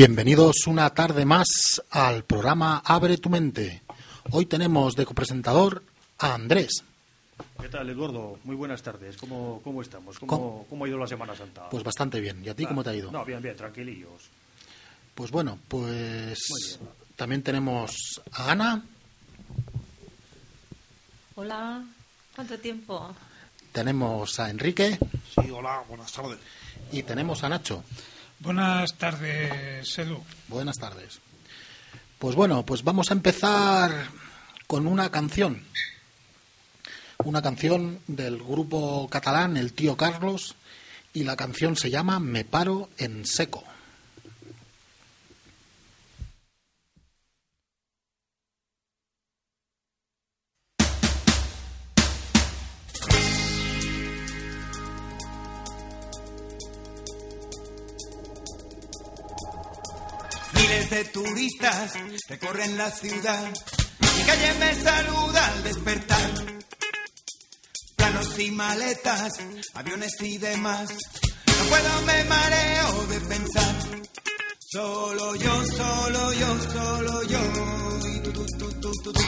Bienvenidos una tarde más al programa Abre tu mente. Hoy tenemos de copresentador a Andrés. ¿Qué tal, Eduardo? Muy buenas tardes. ¿Cómo, cómo estamos? ¿Cómo, ¿Cómo, ha ido la Semana Santa? Pues bastante bien. ¿Y a ti cómo te ha ido? No, bien, bien, tranquilillos. Pues bueno, pues también tenemos a Ana. Hola, ¿cuánto tiempo? Tenemos a Enrique. Sí, hola, buenas tardes. Y tenemos a Nacho. Buenas tardes, Edu. Buenas tardes. Pues bueno, pues vamos a empezar con una canción. Una canción del grupo catalán El Tío Carlos y la canción se llama Me paro en seco. De turistas recorren la ciudad. Mi calle me saluda al despertar. Planos y maletas, aviones y demás. No puedo, me mareo de pensar. Solo yo, solo yo, solo yo. Y tú, tú, tú, tú, tú.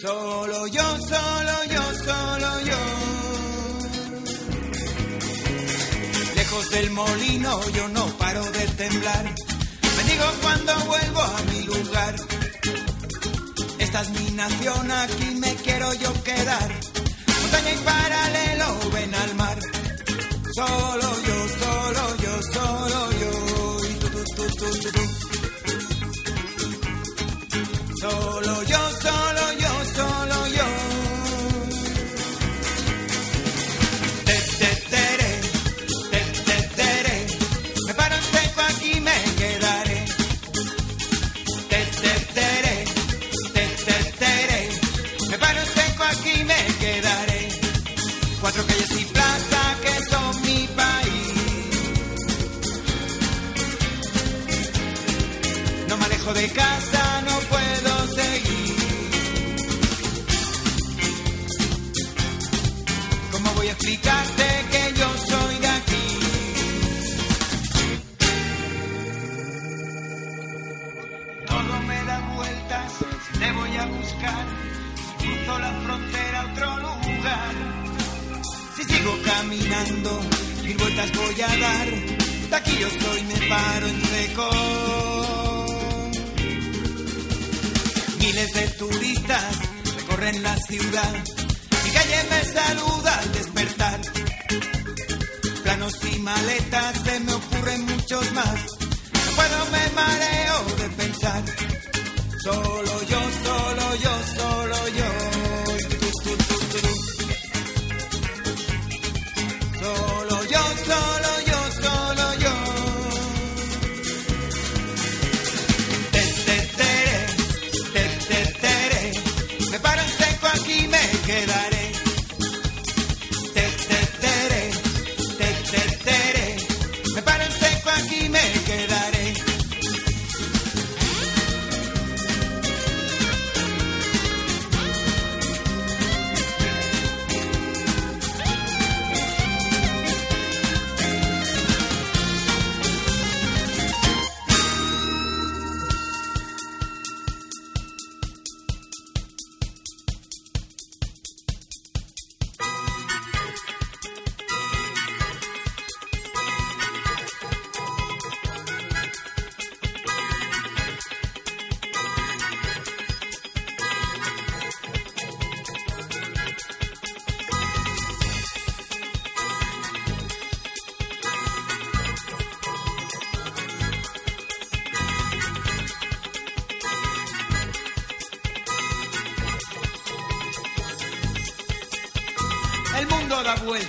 Solo yo, solo yo, solo yo. Lejos del molino yo no paro de temblar. Me digo cuando vuelvo a mi lugar. Esta es mi nación, aquí me quiero yo quedar. Montaña y paralelo ven al mar. Solo yo, solo yo, solo yo. Y tú, tú, tú, mil vueltas voy a dar. De aquí yo estoy, me paro en seco. Miles de turistas recorren la ciudad. Mi calle me saluda al despertar. Planos y maletas, se me ocurren muchos más. No puedo, me mareo de pensar. Solo yo, solo yo, solo yo.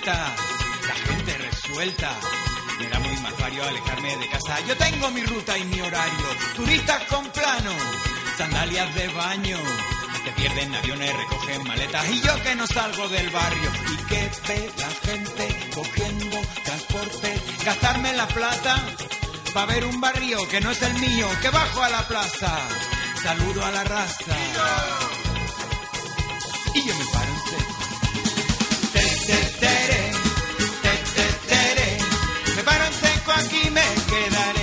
La gente resuelta. Me da muy mal vario alejarme de casa. Yo tengo mi ruta y mi horario. Turistas con plano, sandalias de baño. Que pierden aviones, recogen maletas. Y yo que no salgo del barrio. Y que ve la gente cogiendo transporte. Gastarme la plata para ver un barrio que no es el mío. Que bajo a la plaza. Saludo a la raza. Y yo me paro en seco. Te, te, tere, te, te, tere. Me paro en seco, aquí me quedaré.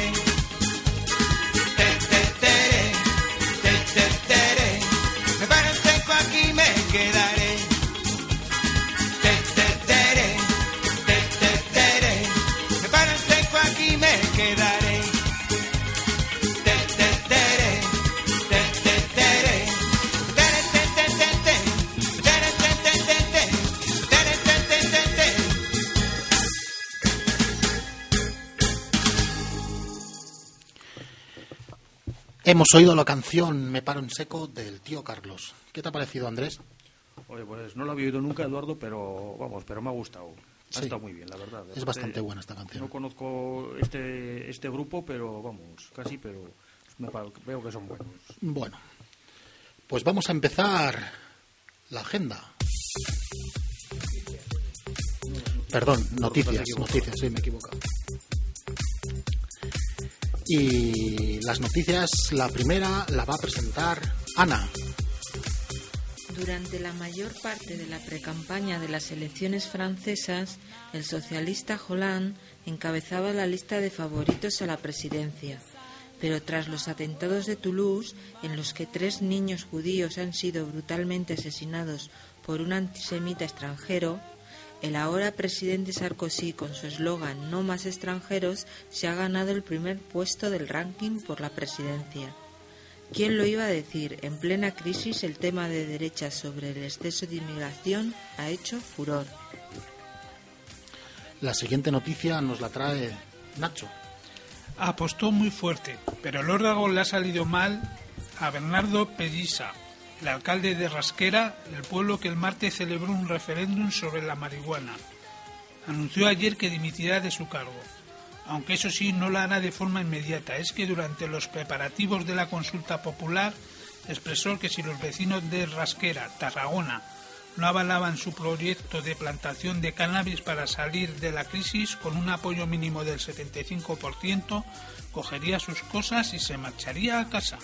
Hemos oído la canción Me paro en seco del tío Carlos. ¿Qué te ha parecido, Andrés? Oye, pues no lo había oído nunca, Eduardo, pero vamos, pero me ha gustado. Ha Sí. estado muy bien, la verdad. Es bastante buena esta No canción. conozco este, este grupo, pero vamos, casi, pero me pa- veo que son buenos. Bueno, pues vamos a empezar la agenda. Perdón, noticias, noticias, sí, me he equivocado. Y las noticias, la primera la va a presentar Ana. Durante la mayor parte de la precampaña de las elecciones francesas, el socialista Hollande encabezaba la lista de favoritos a la presidencia. Pero tras los atentados de Toulouse, en los que tres niños judíos han sido brutalmente asesinados por un antisemita extranjero, el ahora presidente Sarkozy, con su eslogan No más extranjeros, se ha ganado el primer puesto del ranking por la presidencia. ¿Quién lo iba a decir? En plena crisis, el tema de derechas sobre el exceso de inmigración ha hecho furor. La siguiente noticia nos la trae Nacho. Apostó muy fuerte, pero el órdago le ha salido mal a Bernardo Pellisa, el alcalde de Rasquera, el pueblo que el martes celebró un referéndum sobre la marihuana. Anunció ayer que dimitirá de su cargo, aunque eso sí no lo hará de forma inmediata. Es que durante los preparativos de la consulta popular expresó que si los vecinos de Rasquera, Tarragona, no avalaban su proyecto de plantación de cannabis para salir de la crisis con un apoyo mínimo del 75%, cogería sus cosas y se marcharía a casa.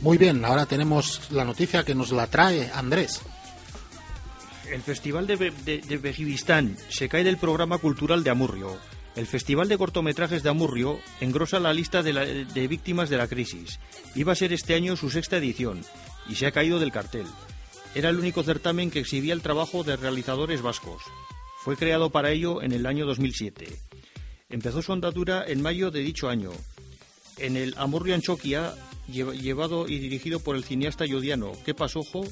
Muy bien, ahora tenemos la noticia que nos la trae Andrés. El Festival de, Be- se cae del programa cultural de Amurrio. El Festival de Cortometrajes de Amurrio engrosa la lista de, víctimas de la crisis. Iba a ser este año su sexta edición y se ha caído del cartel. Era el único certamen que exhibía el trabajo de realizadores vascos. Fue creado para ello en el año 2007. Empezó su andadura en mayo de dicho año. En el Amurrio Anchoquia, llevado y dirigido por el cineasta yudiano Kepa Sojo,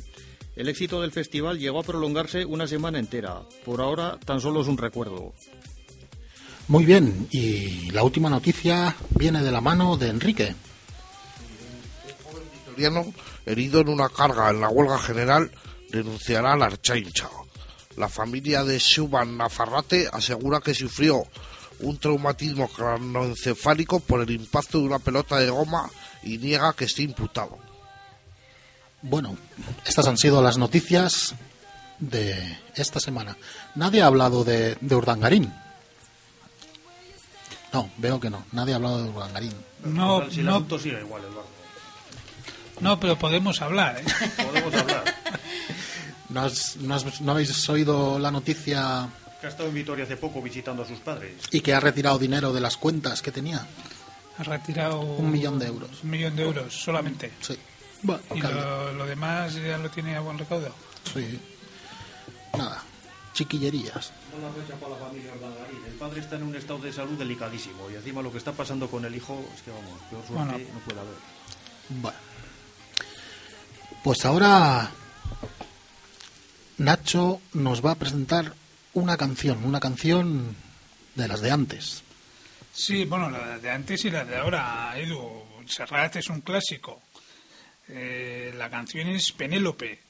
el éxito del festival llegó a prolongarse una semana entera. Por ahora tan solo es un recuerdo. Muy bien, y la última noticia viene de la mano de Enrique. vitoriano, herido en una carga en la huelga general, denunciará a la Archaincha. La familia de Shuban Nafarrate asegura que sufrió un traumatismo cranoencefálico por el impacto de una pelota de goma y niega que esté imputado. Bueno, estas han sido las noticias de esta semana. Nadie ha hablado de, de Urdangarín. No, veo que no. Nadie ha hablado de Urdangarín. No, Total, si el no, sigue igual, Eduardo. no, pero podemos hablar. ¿eh? Podemos hablar. ¿No, has- no has- no habéis oído la noticia Que ha estado en Vitoria hace poco visitando a sus padres. y que ha retirado dinero de las cuentas que tenía? Ha retirado Un millón de euros. un millón de euros solamente. Sí. Bueno, Y lo, lo demás ya lo tiene a buen recaudo. Sí. Nada. Chiquillerías. No la fecha para la familia Ordangarín. El padre está en un estado de salud delicadísimo y encima lo que está pasando con el hijo es que vamos, peor suerte Bueno. no puede haber. Bueno. Pues ahora Nacho nos va a presentar una canción, una canción de las de antes. Sí, bueno, la de antes y la de ahora, Edu. Serrat es un clásico. Eh, la canción es Penélope,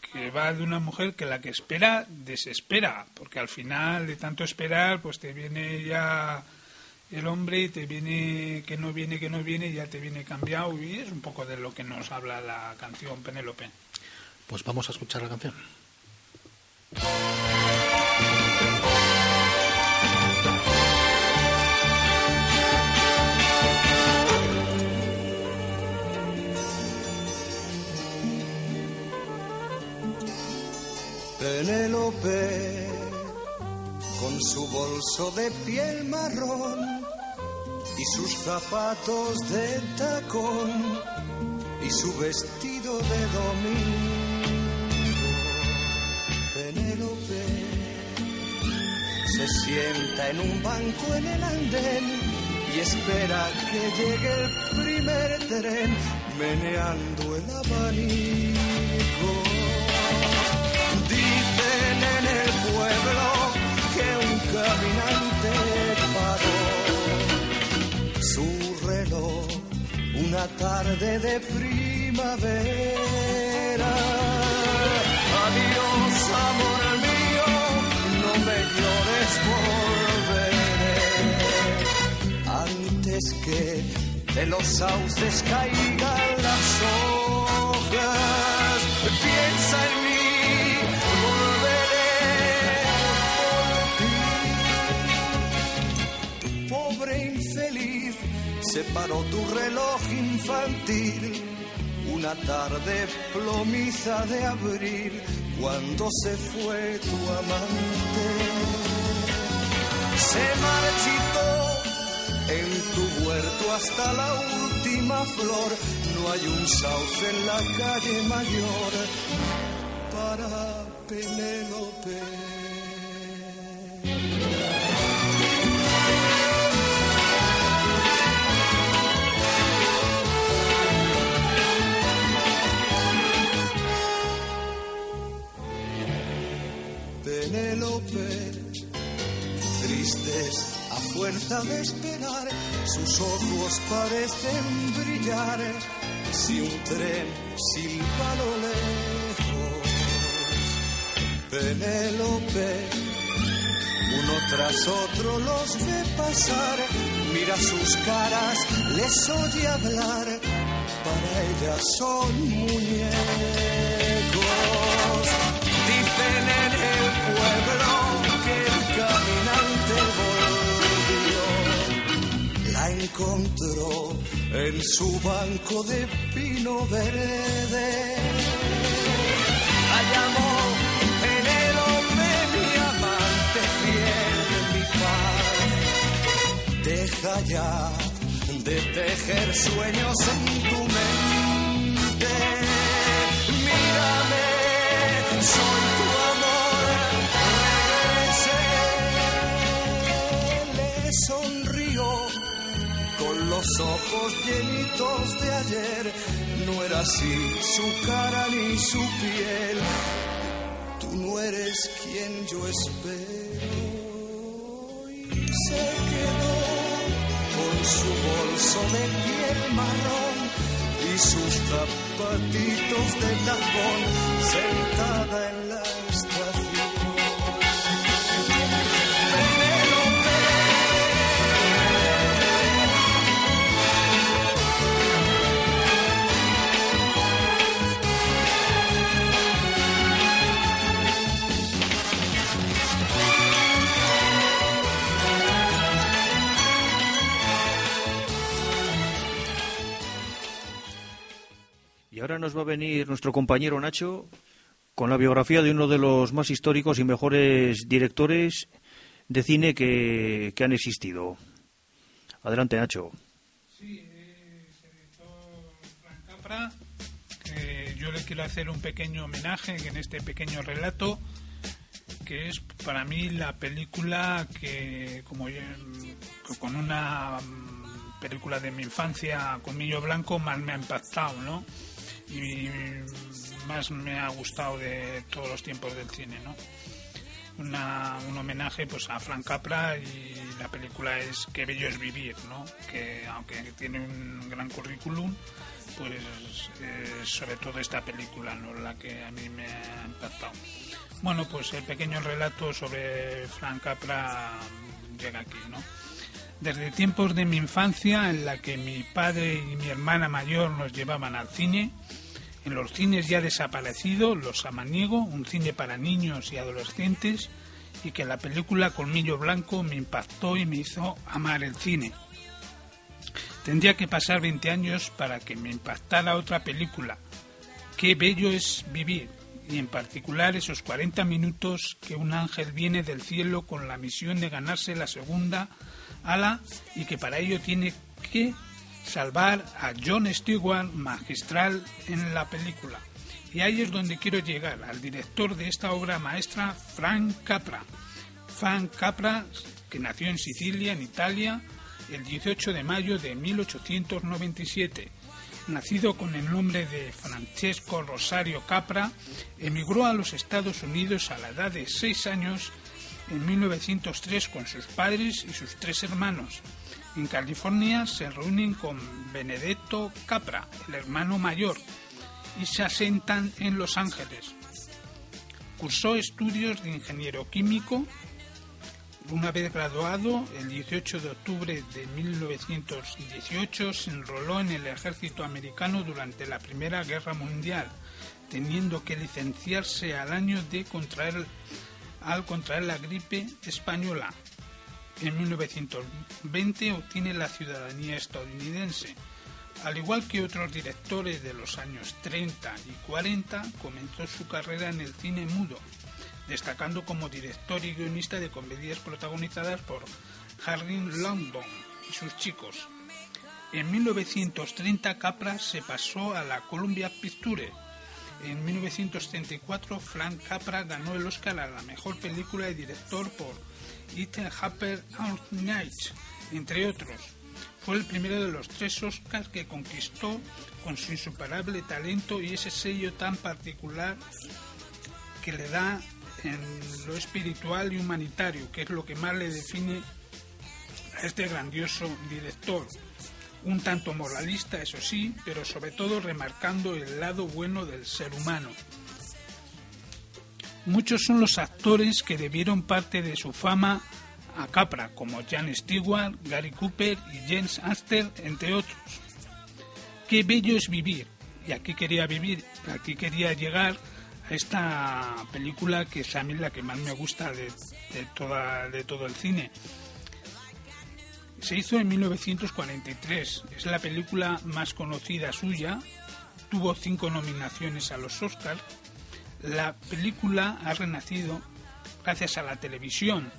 que va de una mujer que la que espera desespera, porque al final de tanto esperar, pues te viene ya el hombre y te viene que no viene, que no viene, ya te viene cambiado y es un poco de lo que nos habla la canción Penélope. Pues vamos a escuchar la canción. Penélope, con su bolso de piel marrón y sus zapatos de tacón y su vestido de domingo. Penélope se sienta en un banco en el andén y espera que llegue el primer tren meneando el abanico. Caminante paró su reloj una tarde de primavera. Adiós, amor mío, no me llores, volveré antes que de los sauces caigan las hojas. Piensa en se paró tu reloj infantil. Una tarde plomiza de abril, cuando se fue tu amante. Se marchitó en tu huerto hasta la última flor. No hay un sauce en la calle mayor para Penélope. Sus ojos parecen brillar si un tren silba lo lejos. Penélope, uno tras otro los ve pasar, mira sus caras, les oye hablar, para ella son muñecos. Encontró en su banco de pino verde. La llamó Penélope, mi amante fiel, mi paz. Deja ya de tejer sueños en tu mente. Mírame, ojos llenitos de ayer. No era así su cara ni su piel. Tú no eres quien yo espero. Y se quedó con su bolso de piel marrón y sus zapatitos de tacón sentada en la Y ahora nos va a venir nuestro compañero Nacho con la biografía de uno de los más históricos y mejores directores de cine que, que han existido. Adelante, Nacho. Sí, director Frank Capra, que yo le quiero hacer un pequeño homenaje en este pequeño relato, que es para mí la película que, como yo- con una mm, película de mi infancia, Colmillo Blanco, más me ha impactado, ¿no? Y más me ha gustado de todos los tiempos del cine, ¿no? una, un homenaje pues a Frank Capra y la película es Qué bello es vivir, ¿no? Que aunque tiene un gran currículum, pues eh, sobre todo esta película, ¿no? La que a mí me ha impactado. Bueno, pues el pequeño relato sobre Frank Capra llega aquí, ¿no? Desde tiempos de mi infancia, en la que mi padre y mi hermana mayor nos llevaban al cine, en los cines ya desaparecidos, Los Samaniego, un cine para niños y adolescentes, y que la película Colmillo Blanco me impactó y me hizo amar el cine. Tendría que pasar 20 años para que me impactara otra película. Qué bello es vivir, y en particular esos 40 minutos que un ángel viene del cielo con la misión de ganarse la segunda ala y que para ello tiene que salvar a John Stewart magistral en la película. Y ahí es donde quiero llegar, al director de esta obra maestra, Frank Capra. Frank Capra, que nació en Sicilia, en Italia, el 18 de mayo de 1897. Nacido con el nombre de Francesco Rosario Capra, emigró a los Estados Unidos a la edad de seis años en 1903 con sus padres y sus tres hermanos. En California se reúnen con Benedetto Capra, el hermano mayor, y se asentan en Los Ángeles. Cursó estudios de ingeniero químico. Una vez graduado, el 18 de octubre de 1918 se enroló en el ejército americano durante la Primera Guerra Mundial, teniendo que licenciarse al año de contraer, al contraer la gripe española. En 1920 obtiene la ciudadanía estadounidense. Al igual que otros directores de los años 30 y 40, comenzó su carrera en el cine mudo, destacando como director y guionista de comedias protagonizadas por Harry Longdon y sus chicos. En 1930 Capra se pasó a la Columbia Pictures. En 1934 Frank Capra ganó el Oscar a la mejor película de director por It Happened All Night, entre otros. Fue el primero de los tres Oscars que conquistó con su insuperable talento y ese sello tan particular que le da en lo espiritual y humanitario, que es lo que más le define a este grandioso director. Un tanto moralista, eso sí, pero sobre todo remarcando el lado bueno del ser humano. Muchos son los actores que debieron parte de su fama a Capra, como Jan Stewart, Gary Cooper y James Astor, entre otros. Qué bello es vivir, y aquí quería vivir, aquí quería llegar a esta película que es a mí la que más me gusta de, de, toda, de todo el cine. Se hizo en 1943, es la película más conocida suya, tuvo cinco nominaciones a los Oscars. La película ha renacido gracias a la televisión,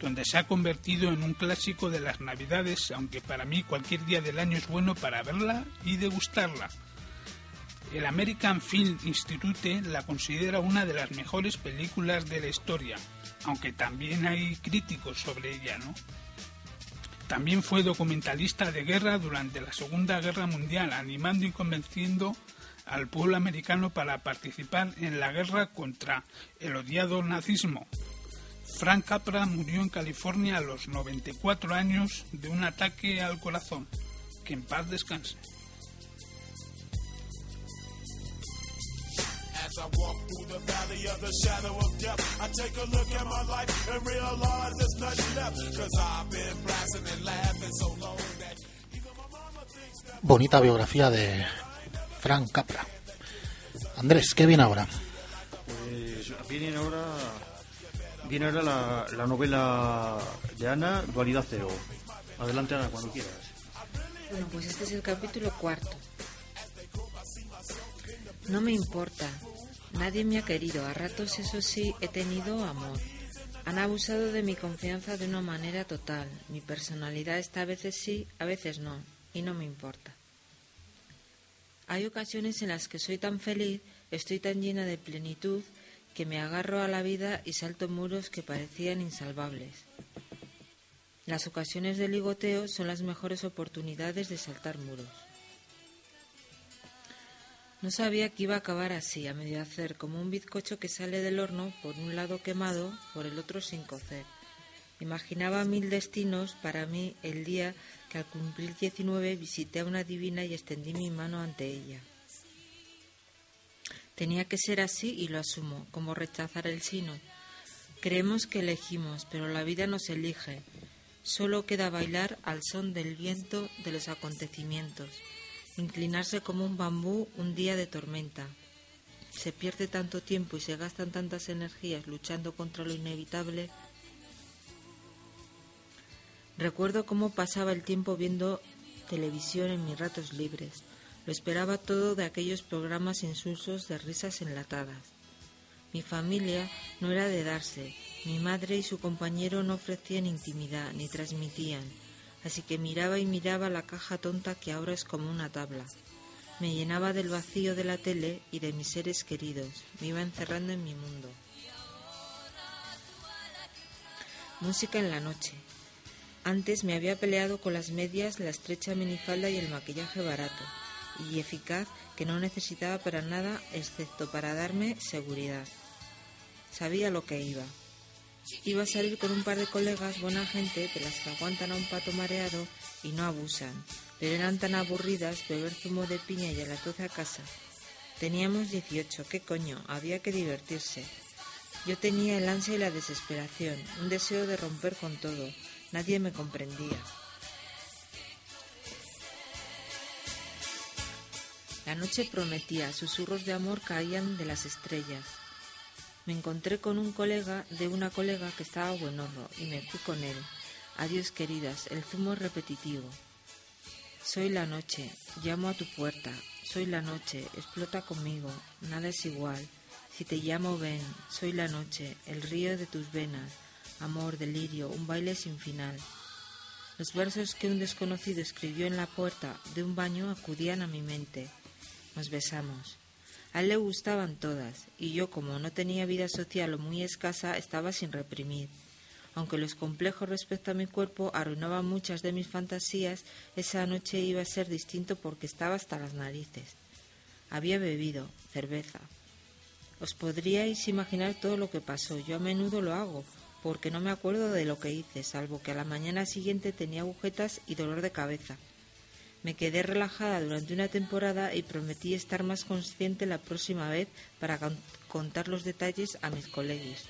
donde se ha convertido en un clásico de las Navidades, aunque para mí cualquier día del año es bueno para verla y degustarla. El American Film Institute la considera una de las mejores películas de la historia, aunque también hay críticos sobre ella, ¿no? También fue documentalista de guerra durante la Segunda Guerra Mundial, animando y convenciendo al pueblo americano para participar en la guerra contra el odiado nazismo. Frank Capra murió en California a los 94 años de un ataque al corazón. Que en paz descanse. I walk through the valley of the shadow of death, I take a look at my life and realize there's nothing left. Cause I've been blasting and laughing so long that even my mama thinks that. Bonita biografía de Frank Capra. Andrés, ¿qué viene ahora? Pues viene ahora, viene ahora la, la novela de Ana, Dualidad Cero. Adelante, Ana, cuando quieras. Bueno, pues este es el capítulo cuarto. No me importa. Nadie me ha querido. A ratos, eso sí, he tenido amor. Han abusado de mi confianza de una manera total. Mi personalidad está a veces sí, a veces no. Y no me importa. Hay ocasiones en las que soy tan feliz, estoy tan llena de plenitud, que me agarro a la vida y salto muros que parecían insalvables. Las ocasiones de ligoteo son las mejores oportunidades de saltar muros. No sabía que iba a acabar así, a medio hacer, como un bizcocho que sale del horno, por un lado quemado, por el otro sin cocer. Imaginaba mil destinos para mí el día que al cumplir 19 visité a una divina y extendí mi mano ante ella. Tenía que ser así y lo asumo, como rechazar el sino. Creemos que elegimos, pero la vida nos elige. Solo queda bailar al son del viento de los acontecimientos inclinarse como un bambú un día de tormenta. Se pierde tanto tiempo y se gastan tantas energías luchando contra lo inevitable. Recuerdo cómo pasaba el tiempo viendo televisión en mis ratos libres. Lo esperaba todo de aquellos programas insulsos de risas enlatadas. Mi familia no era de darse. Mi madre y su compañero no ofrecían intimidad ni transmitían así que miraba y miraba la caja tonta que ahora es como una tabla. Me llenaba del vacío de la tele y de mis seres queridos, me iba encerrando en mi mundo. Música en la noche. Antes me había peleado con las medias, la estrecha minifalda y el maquillaje barato y eficaz que no necesitaba para nada excepto para darme seguridad. Sabía lo que iba, Iba a salir con un par de colegas buena gente de las que aguantan a un pato mareado y no abusan, pero eran tan aburridas beber zumo de piña y a las doce a casa. Teníamos 18, ¿qué coño? Había que divertirse. Yo tenía el ansia y la desesperación, un deseo de romper con todo. Nadie me comprendía. La noche prometía, susurros de amor caían de las estrellas me encontré con un colega de una colega que estaba buenorro y me fui con él. Adiós queridas, el zumo repetitivo. Soy la noche, llamo a tu puerta, soy la noche, explota conmigo, nada es igual. Si te llamo ven, soy la noche, el río de tus venas, amor, delirio, un baile sin final. Los versos que un desconocido escribió en la puerta de un baño acudían a mi mente. Nos besamos. A le gustaban todas, y yo, como no tenía vida social o muy escasa, estaba sin reprimir. Aunque los complejos respecto a mi cuerpo arruinaban muchas de mis fantasías, esa noche iba a ser distinto porque estaba hasta las narices. Había bebido cerveza. Os podríais imaginar todo lo que pasó. Yo a menudo lo hago, porque no me acuerdo de lo que hice, salvo que a la mañana siguiente tenía agujetas y dolor de cabeza. Me quedé relajada durante una temporada y prometí estar más consciente la próxima vez para contar los detalles a mis colegas.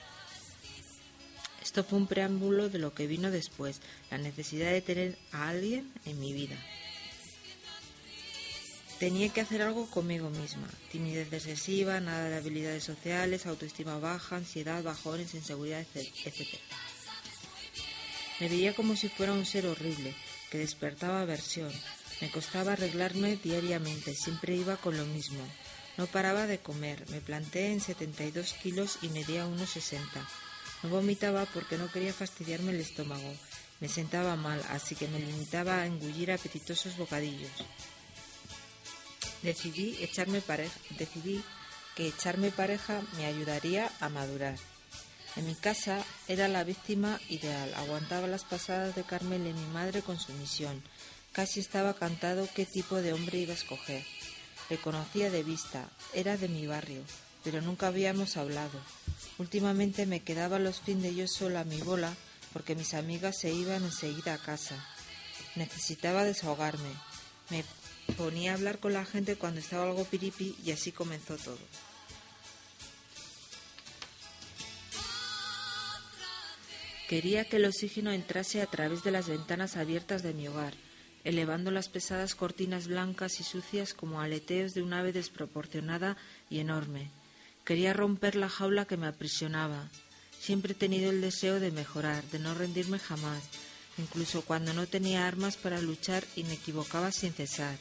Esto fue un preámbulo de lo que vino después, la necesidad de tener a alguien en mi vida. Tenía que hacer algo conmigo misma. Timidez excesiva, nada de habilidades sociales, autoestima baja, ansiedad, bajones, inseguridad, etc. Me veía como si fuera un ser horrible, que despertaba aversión, me costaba arreglarme diariamente, siempre iba con lo mismo. No paraba de comer, me planté en 72 kilos y medía unos 60. No vomitaba porque no quería fastidiarme el estómago. Me sentaba mal, así que me limitaba a engullir apetitosos bocadillos. Decidí, echarme pareja, decidí que echarme pareja me ayudaría a madurar. En mi casa era la víctima ideal, aguantaba las pasadas de Carmel y mi madre con sumisión, Casi estaba cantado qué tipo de hombre iba a escoger. Le conocía de vista, era de mi barrio, pero nunca habíamos hablado. Últimamente me quedaba los fines de yo sola a mi bola porque mis amigas se iban enseguida a casa. Necesitaba desahogarme. Me ponía a hablar con la gente cuando estaba algo piripi y así comenzó todo. Quería que el oxígeno entrase a través de las ventanas abiertas de mi hogar elevando las pesadas cortinas blancas y sucias como aleteos de un ave desproporcionada y enorme. Quería romper la jaula que me aprisionaba. Siempre he tenido el deseo de mejorar, de no rendirme jamás, incluso cuando no tenía armas para luchar y me equivocaba sin cesar.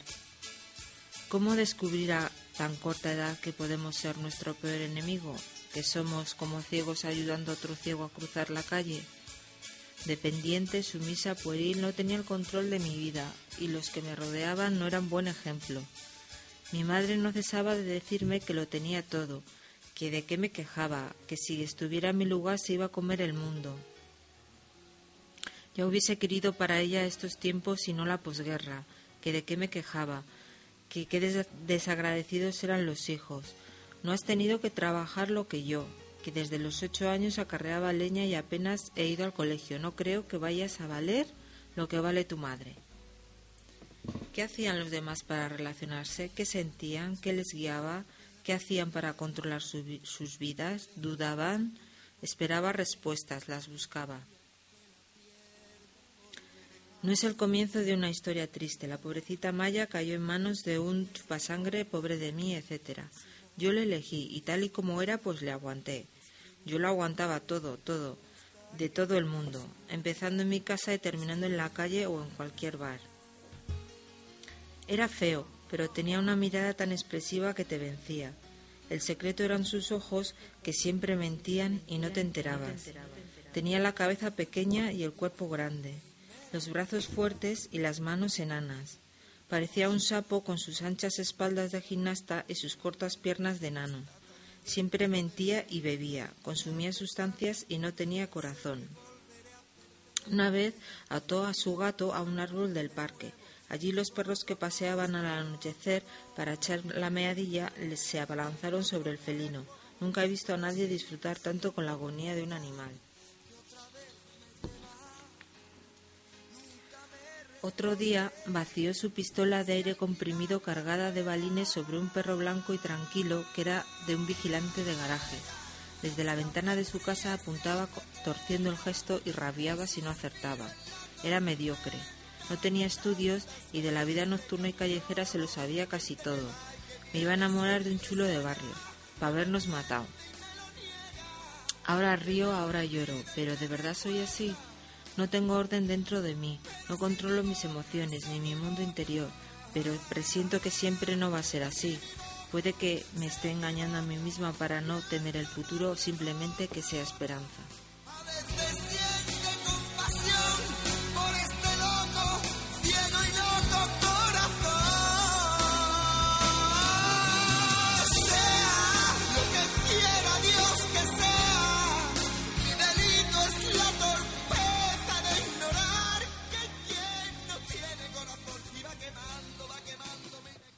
¿Cómo descubrir a tan corta edad que podemos ser nuestro peor enemigo? ¿Que somos como ciegos ayudando a otro ciego a cruzar la calle? Dependiente, sumisa, pueril, no tenía el control de mi vida y los que me rodeaban no eran buen ejemplo. Mi madre no cesaba de decirme que lo tenía todo, que de qué me quejaba, que si estuviera en mi lugar se iba a comer el mundo. Ya hubiese querido para ella estos tiempos y no la posguerra, que de qué me quejaba, que qué des- desagradecidos eran los hijos. No has tenido que trabajar lo que yo, que desde los ocho años acarreaba leña y apenas he ido al colegio. No creo que vayas a valer lo que vale tu madre. ¿Qué hacían los demás para relacionarse? ¿Qué sentían? ¿Qué les guiaba? ¿Qué hacían para controlar sus vidas? ¿Dudaban? Esperaba respuestas, las buscaba. No es el comienzo de una historia triste. La pobrecita Maya cayó en manos de un chupasangre, pobre de mí, etcétera. Yo le elegí y tal y como era, pues le aguanté. Yo lo aguantaba todo, todo, de todo el mundo, empezando en mi casa y terminando en la calle o en cualquier bar. Era feo, pero tenía una mirada tan expresiva que te vencía. El secreto eran sus ojos que siempre mentían y no te enterabas. Tenía la cabeza pequeña y el cuerpo grande, los brazos fuertes y las manos enanas. Parecía un sapo con sus anchas espaldas de gimnasta y sus cortas piernas de nano. Siempre mentía y bebía, consumía sustancias y no tenía corazón. Una vez ató a su gato a un árbol del parque. Allí los perros que paseaban al anochecer para echar la meadilla se abalanzaron sobre el felino. Nunca he visto a nadie disfrutar tanto con la agonía de un animal. Otro día vació su pistola de aire comprimido cargada de balines sobre un perro blanco y tranquilo que era de un vigilante de garaje. Desde la ventana de su casa apuntaba torciendo el gesto y rabiaba si no acertaba. Era mediocre. No tenía estudios y de la vida nocturna y callejera se lo sabía casi todo. Me iba a enamorar de un chulo de barrio, para habernos matado. Ahora río, ahora lloro, pero ¿de verdad soy así? No tengo orden dentro de mí, no controlo mis emociones ni mi mundo interior, pero presiento que siempre no va a ser así. Puede que me esté engañando a mí misma para no tener el futuro, simplemente que sea esperanza.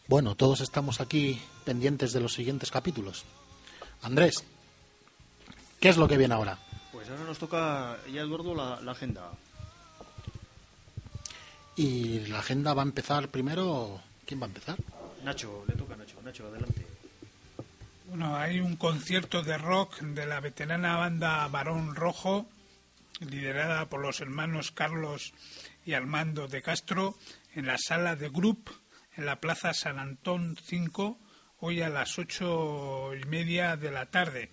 Bueno, todos estamos aquí pendientes de los siguientes capítulos. Andrés, ¿qué es lo que viene ahora? Pues ahora nos toca ya, Eduardo, la, la agenda. Y la agenda va a empezar primero. ¿Quién va a empezar? Nacho, le toca a Nacho. Nacho, adelante. Bueno, hay un concierto de rock de la veterana banda Barón Rojo, liderada por los hermanos Carlos y Armando de Castro, en la sala de Group, en la Plaza San Antón 5, hoy a las ocho y media de la tarde.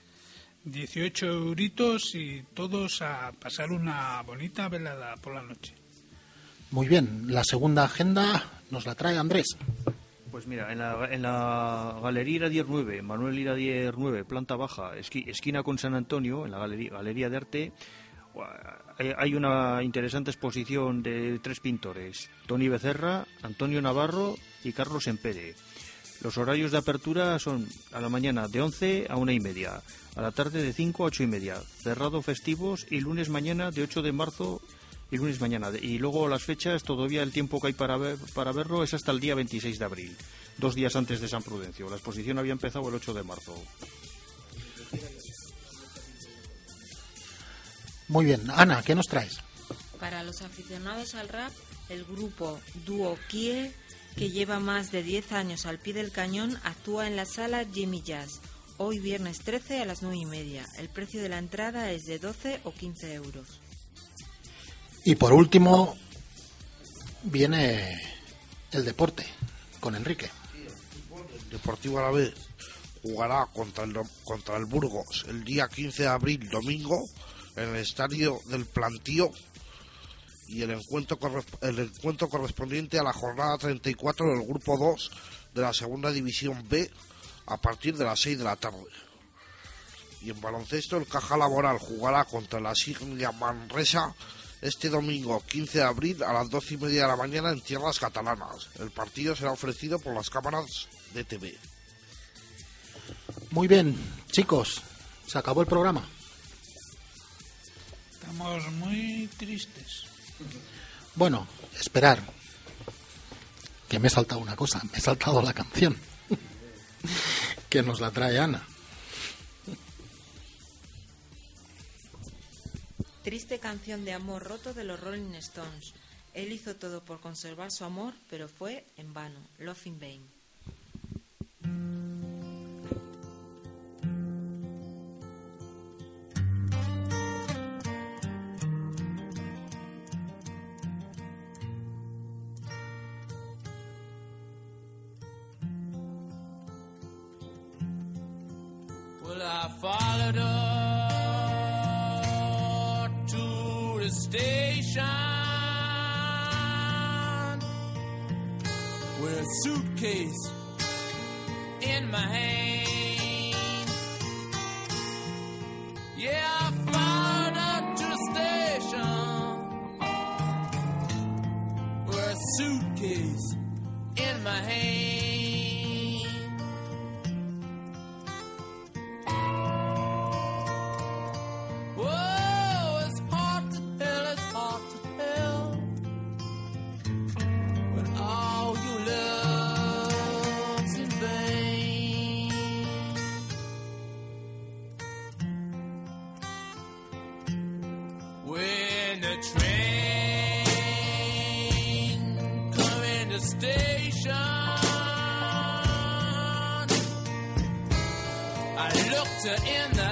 18 euritos y todos a pasar una bonita velada por la noche. Muy bien, la segunda agenda nos la trae Andrés. Pues mira, en la, en la Galería Iradier 9, Manuel Iradier 9, planta baja, esqui- esquina con San Antonio, en la Galería, Galería de Arte, hay- hay una interesante exposición de tres pintores, Tony Becerra, Antonio Navarro y Carlos Empere. Los horarios de apertura son a la mañana de 11 a una y media, a la tarde de 5 a 8 y media, cerrado festivos y lunes mañana de 8 de marzo y lunes mañana. Y luego las fechas, todavía el tiempo que hay para, ver- para verlo es hasta el día 26 de abril, dos días antes de San Prudencio. La exposición había empezado el 8 de marzo. Muy bien, Ana, ¿qué nos traes? Para los aficionados al rap, el grupo Duo Kie, que lleva más de 10 años al pie del cañón, actúa en la sala Jimmy Jazz, hoy viernes 13 a las 9 y media. El precio de la entrada es de 12 o 15 euros. Y por último, viene el deporte con Enrique. Deportivo Alavés jugará contra el, contra el Burgos el día 15 de abril, domingo, en el estadio del Plantío y el encuentro, el encuentro correspondiente a la jornada 34 del Grupo 2 de la Segunda División B a partir de las 6 de la tarde. Y en baloncesto el Caja Laboral jugará contra la Signia Manresa este domingo 15 de abril a las 12 y media de la mañana en tierras catalanas. El partido será ofrecido por las cámaras de TV. Muy bien, chicos, se acabó el programa. Estamos muy tristes. Bueno, esperar. Que me he saltado una cosa, me he saltado la canción. que nos la trae Ana. Triste canción de amor roto de los Rolling Stones. Él hizo todo por conservar su amor, pero fue en vano. Love in vain. to end the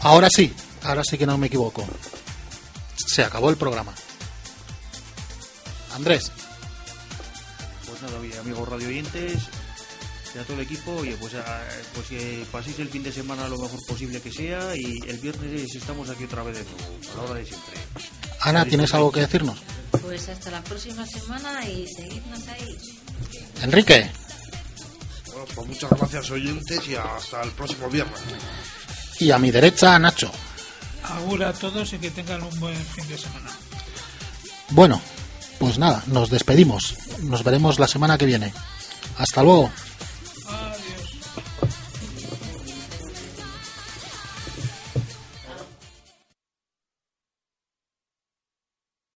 Ahora sí, ahora sí que no me equivoco. Se acabó el programa. Andrés. Pues nada, oye, amigos radio oyentes, y a todo el equipo, oye, pues, ah, pues que paséis el fin de semana lo mejor posible que sea y el viernes estamos aquí otra vez de nuevo, a la hora de siempre. Ana, ¿tienes algo que decirnos? Pues hasta la próxima semana y seguidnos ahí. Enrique. Pues muchas gracias oyentes y hasta el próximo viernes y a mi derecha, Nacho. Augura a todos y que tengan un buen fin de semana. Bueno, pues nada, nos despedimos. Nos veremos la semana que viene. Hasta luego.